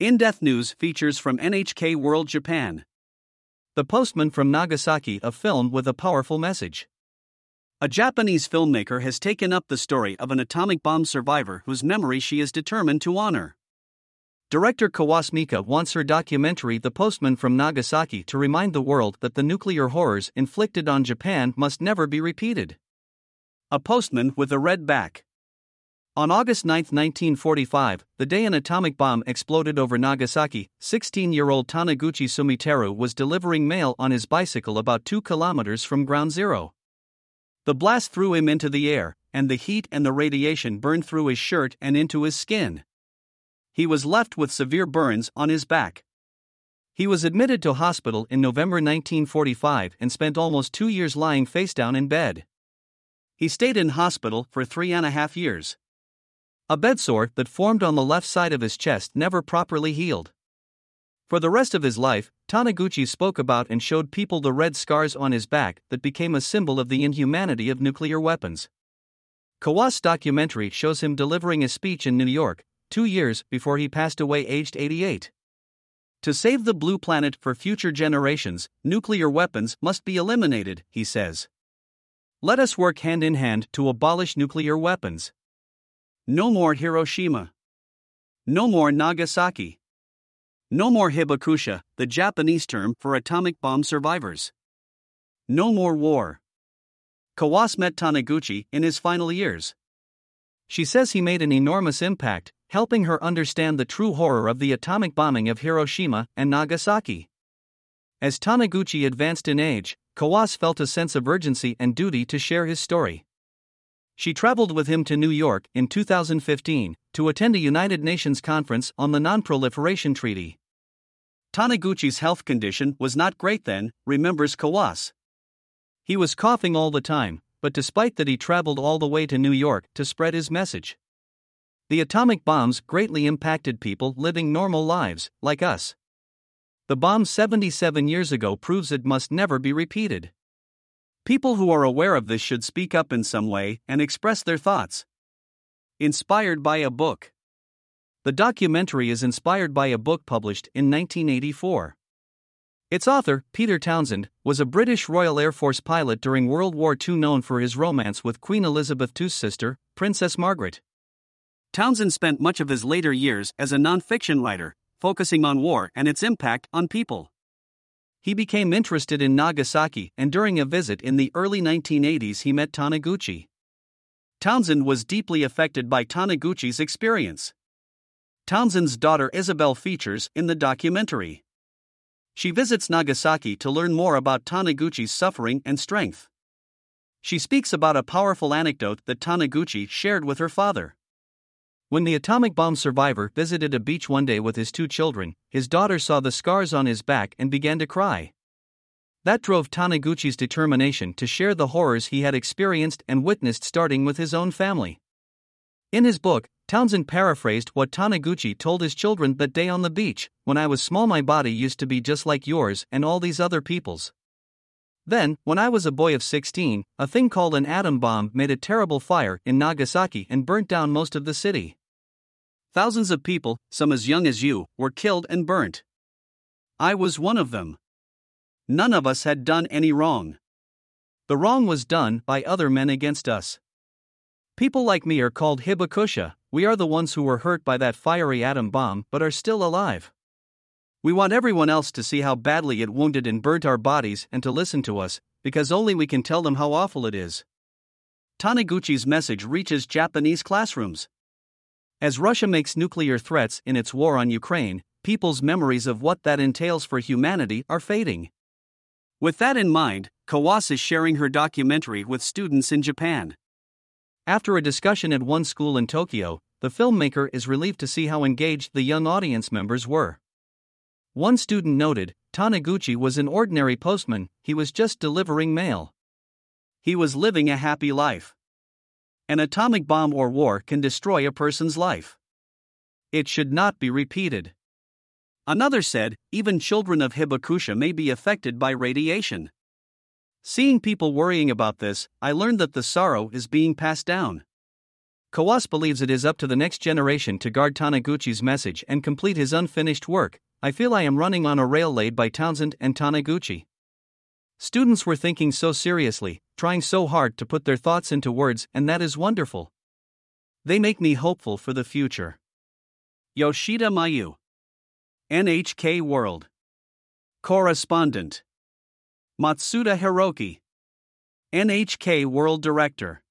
In Depth News features from NHK World Japan. The Postman from Nagasaki, a film with a powerful message. A Japanese filmmaker has taken up the story of an atomic bomb survivor whose memory she is determined to honor. Director Kawase Mika wants her documentary The Postman from Nagasaki to remind the world that the nuclear horrors inflicted on Japan must never be repeated. A Postman with a Red Back. On August 9, 1945, the day an atomic bomb exploded over Nagasaki, 16 year old Taniguchi Sumiteru was delivering mail on his bicycle about 2 kilometers from ground zero. The blast threw him into the air, and the heat and the radiation burned through his shirt and into his skin. He was left with severe burns on his back. He was admitted to hospital in November 1945 and spent almost two years lying face down in bed. He stayed in hospital for three and a half years. A bedsore that formed on the left side of his chest never properly healed. For the rest of his life, Taniguchi spoke about and showed people the red scars on his back that became a symbol of the inhumanity of nuclear weapons. Kawase's documentary shows him delivering a speech in New York, two years before he passed away aged 88. To save the blue planet for future generations, nuclear weapons must be eliminated, he says. Let us work hand in hand to abolish nuclear weapons. No more Hiroshima. No more Nagasaki. No more Hibakusha, the Japanese term for atomic bomb survivors. No more war. Kawase met Taniguchi in his final years. She says he made an enormous impact, helping her understand the true horror of the atomic bombing of Hiroshima and Nagasaki. As Taniguchi advanced in age, Kawase felt a sense of urgency and duty to share his story. She traveled with him to New York in 2015 to attend a United Nations conference on the Non-Proliferation Treaty. Taniguchi's health condition was not great then, remembers Kawase. He was coughing all the time, but despite that, he traveled all the way to New York to spread his message. The atomic bombs greatly impacted people living normal lives, like us. The bomb 77 years ago proves it must never be repeated. People who are aware of this should speak up in some way and express their thoughts. Inspired by a book. The documentary is inspired by a book published in 1984. Its author, Peter Townsend, was a British Royal Air Force pilot during World War II known for his romance with Queen Elizabeth II's sister, Princess Margaret. Townsend spent much of his later years as a nonfiction writer, focusing on war and its impact on people. He became interested in Nagasaki, and during a visit in the early 1980s, he met Taniguchi. Townsend was deeply affected by Taniguchi's experience. Townsend's daughter Isabel features in the documentary. She visits Nagasaki to learn more about Taniguchi's suffering and strength. She speaks about a powerful anecdote that Taniguchi shared with her father. When the atomic bomb survivor visited a beach one day with his two children, his daughter saw the scars on his back and began to cry. That drove Taniguchi's determination to share the horrors he had experienced and witnessed starting with his own family. In his book, Townsend paraphrased what Taniguchi told his children that day on the beach When I was small, my body used to be just like yours and all these other people's. Then, when I was a boy of 16, a thing called an atom bomb made a terrible fire in Nagasaki and burnt down most of the city. Thousands of people, some as young as you, were killed and burnt. I was one of them. None of us had done any wrong. The wrong was done by other men against us. People like me are called hibakusha, we are the ones who were hurt by that fiery atom bomb but are still alive. We want everyone else to see how badly it wounded and burnt our bodies and to listen to us, because only we can tell them how awful it is. Taniguchi's message reaches Japanese classrooms. As Russia makes nuclear threats in its war on Ukraine, people's memories of what that entails for humanity are fading. With that in mind, Kawase is sharing her documentary with students in Japan. After a discussion at one school in Tokyo, the filmmaker is relieved to see how engaged the young audience members were. One student noted Taniguchi was an ordinary postman, he was just delivering mail. He was living a happy life. An atomic bomb or war can destroy a person's life. It should not be repeated. Another said, even children of Hibakusha may be affected by radiation. Seeing people worrying about this, I learned that the sorrow is being passed down. Kawase believes it is up to the next generation to guard Taniguchi's message and complete his unfinished work. I feel I am running on a rail laid by Townsend and Taniguchi. Students were thinking so seriously, trying so hard to put their thoughts into words, and that is wonderful. They make me hopeful for the future. Yoshida Mayu. NHK World. Correspondent. Matsuda Hiroki. NHK World Director.